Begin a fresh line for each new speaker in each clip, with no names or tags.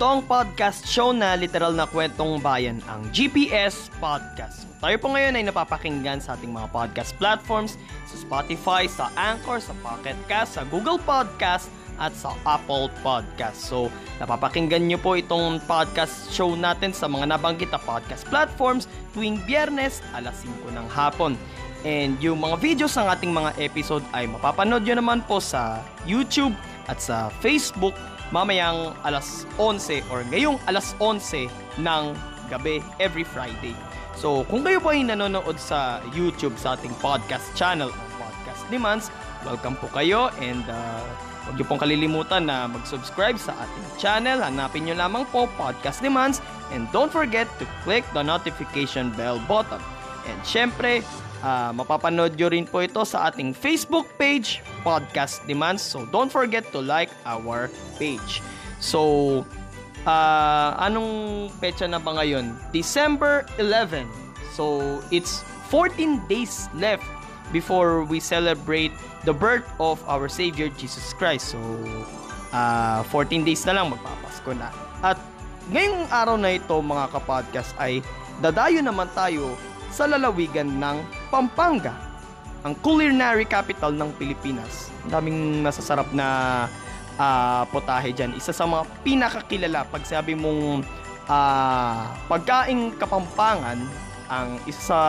Ito ang podcast show na literal na kwentong bayan, ang GPS Podcast. Tayo po ngayon ay napapakinggan sa ating mga podcast platforms, sa Spotify, sa Anchor, sa Pocket Cast, sa Google Podcast, at sa Apple Podcast. So, napapakinggan nyo po itong podcast show natin sa mga nabanggit na podcast platforms tuwing biyernes alas 5 ng hapon. And yung mga videos ng ating mga episode ay mapapanood nyo naman po sa YouTube at sa Facebook mamayang alas 11 or ngayong alas 11 ng gabi every Friday. So, kung kayo po ay nanonood sa YouTube sa ating podcast channel o Podcast Demands, welcome po kayo and uh, huwag niyo pong kalilimutan na mag-subscribe sa ating channel. Hanapin niyo lamang po Podcast Demands and don't forget to click the notification bell button. And syempre, uh, mapapanood nyo rin po ito sa ating Facebook page, Podcast Demands. So, don't forget to like our page. So, uh, anong petsa na ba ngayon? December 11. So, it's 14 days left before we celebrate the birth of our Savior Jesus Christ. So, uh, 14 days na lang magpapasko na. At ngayong araw na ito mga kapodcast ay dadayo naman tayo sa lalawigan ng Pampanga, ang culinary capital ng Pilipinas. Ang daming masasarap na uh, potahe dyan. Isa sa mga pinakakilala pag sabi mong uh, pagkaing kapampangan, ang isa sa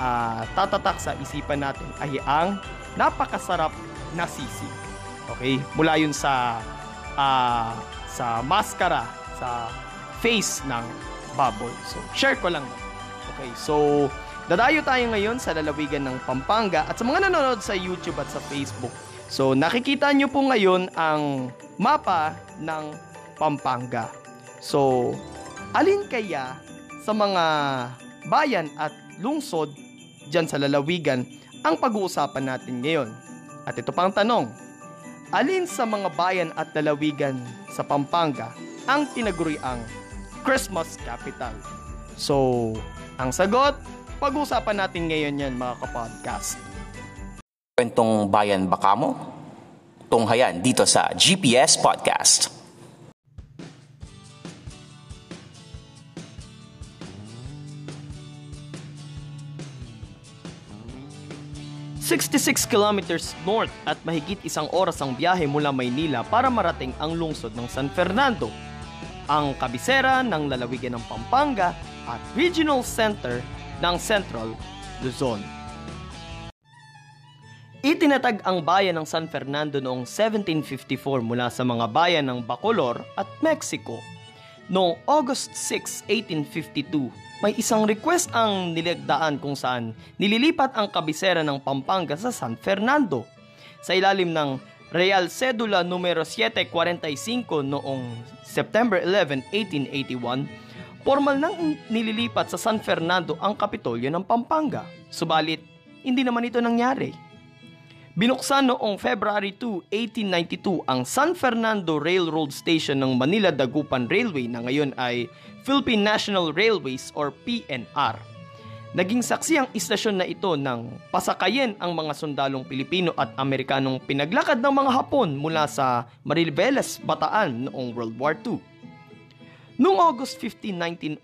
uh, tatatak sa isipan natin ay ang napakasarap na sisig. Okay? Mula yun sa uh, sa maskara, sa face ng baboy. So, share ko lang. Okay, so dadayo tayo ngayon sa lalawigan ng Pampanga at sa mga nanonood sa YouTube at sa Facebook. So, nakikita nyo po ngayon ang mapa ng Pampanga. So, alin kaya sa mga bayan at lungsod dyan sa lalawigan ang pag-uusapan natin ngayon? At ito pang tanong, alin sa mga bayan at lalawigan sa Pampanga ang tinaguriang Christmas capital? So, ang sagot, pag-usapan natin ngayon yan mga kapodcast.
Kwentong bayan baka mo? Tunghayan dito sa GPS Podcast.
...66 kilometers north at mahigit isang oras ang biyahe mula Maynila para marating ang lungsod ng San Fernando. Ang kabisera ng lalawigan ng Pampanga at Regional Center ng Central Luzon. Itinatag ang bayan ng San Fernando noong 1754 mula sa mga bayan ng Bacolor at Mexico. Noong August 6, 1852, may isang request ang nilagdaan kung saan nililipat ang kabisera ng Pampanga sa San Fernando. Sa ilalim ng Real Cedula numero 745 noong September 11, 1881, Formal nang nililipat sa San Fernando ang Kapitolyo ng Pampanga. Subalit, hindi naman ito nangyari. Binuksan noong February 2, 1892 ang San Fernando Railroad Station ng Manila Dagupan Railway na ngayon ay Philippine National Railways or PNR. Naging saksi ang istasyon na ito ng pasakayin ang mga sundalong Pilipino at Amerikanong pinaglakad ng mga Hapon mula sa Mariveles, Bataan noong World War II. Noong August 15,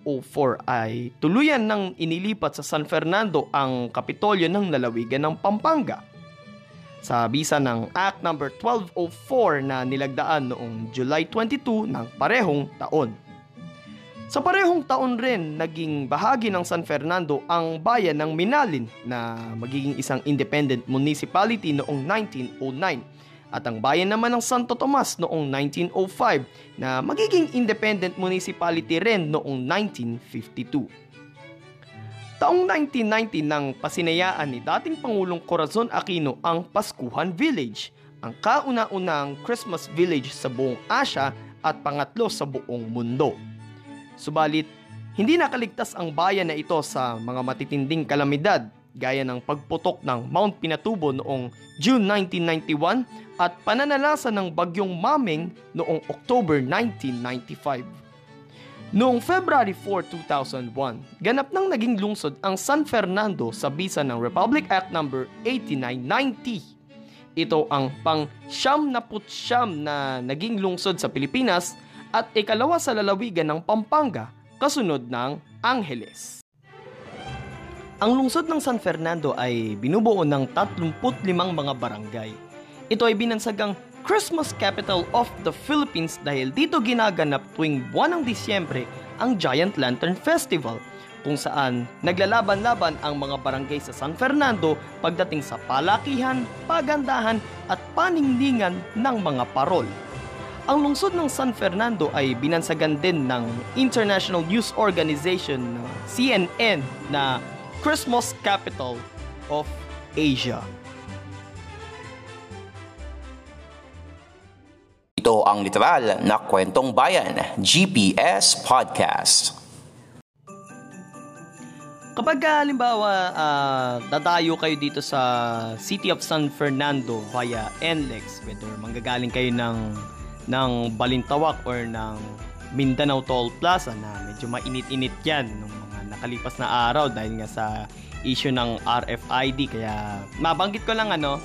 1904 ay tuluyan nang inilipat sa San Fernando ang Kapitolyo ng lalawigan ng Pampanga. Sa bisa ng Act No. 1204 na nilagdaan noong July 22 ng parehong taon. Sa parehong taon rin, naging bahagi ng San Fernando ang bayan ng Minalin na magiging isang independent municipality noong 1909 at ang bayan naman ng Santo Tomas noong 1905 na magiging independent municipality rin noong 1952. Taong 1990 nang pasinayaan ni dating Pangulong Corazon Aquino ang Paskuhan Village, ang kauna-unang Christmas village sa buong Asya at pangatlo sa buong mundo. Subalit, hindi nakaligtas ang bayan na ito sa mga matitinding kalamidad gaya ng pagputok ng Mount Pinatubo noong June 1991 at pananalasa ng bagyong Maming noong October 1995. Noong February 4, 2001, ganap nang naging lungsod ang San Fernando sa bisa ng Republic Act No. 8990. Ito ang pang siyam na putsyam na naging lungsod sa Pilipinas at ikalawa sa lalawigan ng Pampanga, kasunod ng Angeles. Ang lungsod ng San Fernando ay binubuo ng 35 mga barangay. Ito ay binansagang Christmas Capital of the Philippines dahil dito ginaganap tuwing buwan ng Disyembre ang Giant Lantern Festival kung saan naglalaban-laban ang mga barangay sa San Fernando pagdating sa palakihan, pagandahan at paningningan ng mga parol. Ang lungsod ng San Fernando ay binansagan din ng International News Organization CNN na Christmas Capital of Asia.
Ito ang literal na kwentong bayan, GPS Podcast.
Kapag ah, halimbawa uh, dadayo kayo dito sa City of San Fernando via NLEX, whether manggagaling kayo ng, ng Balintawak or ng Mindanao Toll Plaza na medyo mainit-init yan nung nakalipas na araw dahil nga sa issue ng RFID kaya mabanggit ko lang ano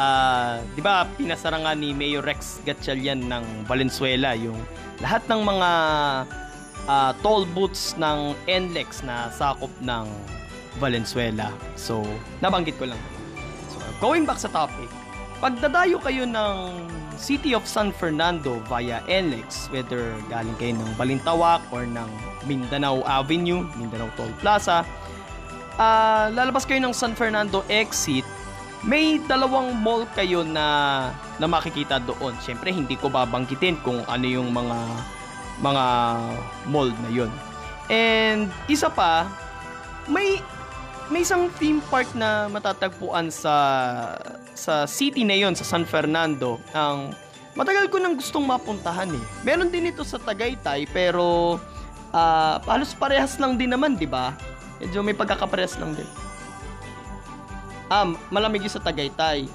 uh, 'di ba pinasara nga ni Mayor Rex Gatchalian ng Valenzuela yung lahat ng mga uh, toll booths ng NLEX na sakop ng Valenzuela. So, nabanggit ko lang. So, going back sa topic, pagdadayo kayo ng City of San Fernando via NLEX, whether galing kayo ng Balintawak or ng Mindanao Avenue, Mindanao Toll Plaza, uh, lalabas kayo ng San Fernando exit, may dalawang mall kayo na na makikita doon. Siyempre, hindi ko babanggitin kung ano yung mga mga mall na yun. And isa pa, may may isang theme park na matatagpuan sa sa city na yon sa San Fernando. Ang matagal ko nang gustong mapuntahan eh. Meron din ito sa Tagaytay pero uh, halos parehas lang din naman, 'di ba? Medyo may pagkakaparehas lang din. Ah, malamig yung sa Tagaytay.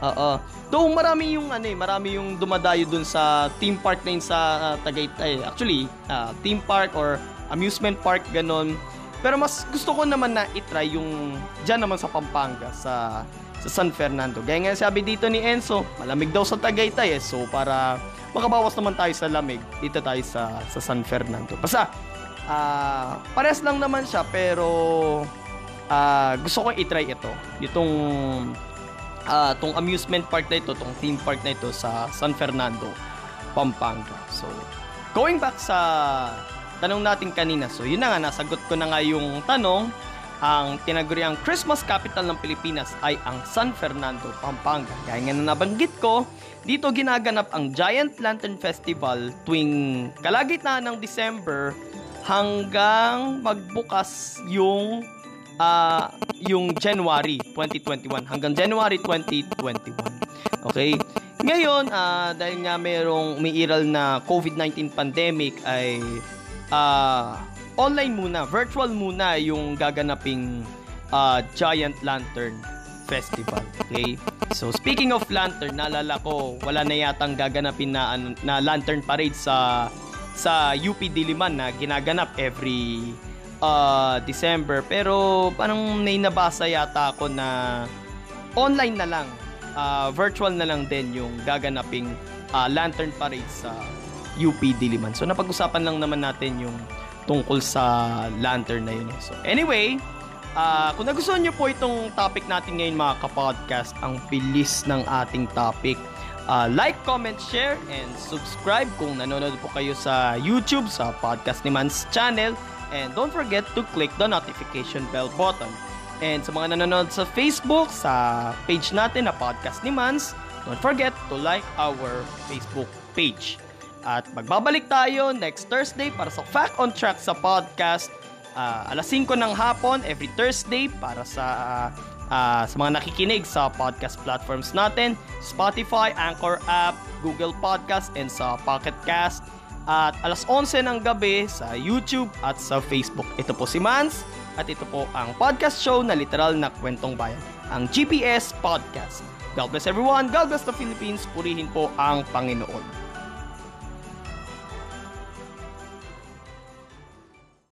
Oo. Though marami yung ano eh, marami yung dumadayo dun sa theme park na yun sa uh, Tagaytay. Actually, uh, theme park or amusement park ganon. Pero mas gusto ko naman na i-try yung diyan naman sa Pampanga sa sa San Fernando. Gaya nga sabi dito ni Enzo, malamig daw sa Tagaytay eh. So para makabawas naman tayo sa lamig, dito tayo sa sa San Fernando. Basta uh, pares lang naman siya pero uh, gusto ko i-try ito. Itong uh, tong amusement park na ito, tong theme park na ito sa San Fernando, Pampanga. So, going back sa tanong natin kanina, so yun na nga, nasagot ko na nga yung tanong, ang tinaguriang Christmas capital ng Pilipinas ay ang San Fernando, Pampanga. Gaya nga na nabanggit ko, dito ginaganap ang Giant Lantern Festival tuwing kalagitnaan ng December hanggang magbukas yung uh, yung January 2021 hanggang January 2021. Okay? Ngayon, uh, dahil nga merong umiiral na COVID-19 pandemic ay uh, online muna, virtual muna yung gaganaping uh, Giant Lantern Festival. Okay? So speaking of lantern, naalala ko wala na yatang gaganapin na na lantern parade sa sa UP Diliman na ginaganap every uh, December. Pero parang may nabasa yata ako na online na lang, uh, virtual na lang din yung gaganaping uh, lantern parade sa UP Diliman. So napag-usapan lang naman natin yung tungkol sa lantern na yun. So anyway, uh, kung nagustuhan nyo po itong topic natin ngayon mga kapodcast, ang bilis ng ating topic. Uh, like, comment, share, and subscribe kung nanonood po kayo sa YouTube, sa Podcast ni Mans channel. And don't forget to click the notification bell button. And sa mga nanonood sa Facebook, sa page natin na Podcast ni Mans, don't forget to like our Facebook page. At magbabalik tayo next Thursday para sa Fact on Track sa podcast. ah, alas 5 ng hapon every Thursday para sa ah, sa mga nakikinig sa podcast platforms natin, Spotify, Anchor app, Google Podcast, and sa Pocket Cast. At alas 11 ng gabi sa YouTube at sa Facebook. Ito po si Mans at ito po ang podcast show na literal na kwentong bayan, ang GPS Podcast. God bless everyone, God bless the Philippines, purihin po ang Panginoon.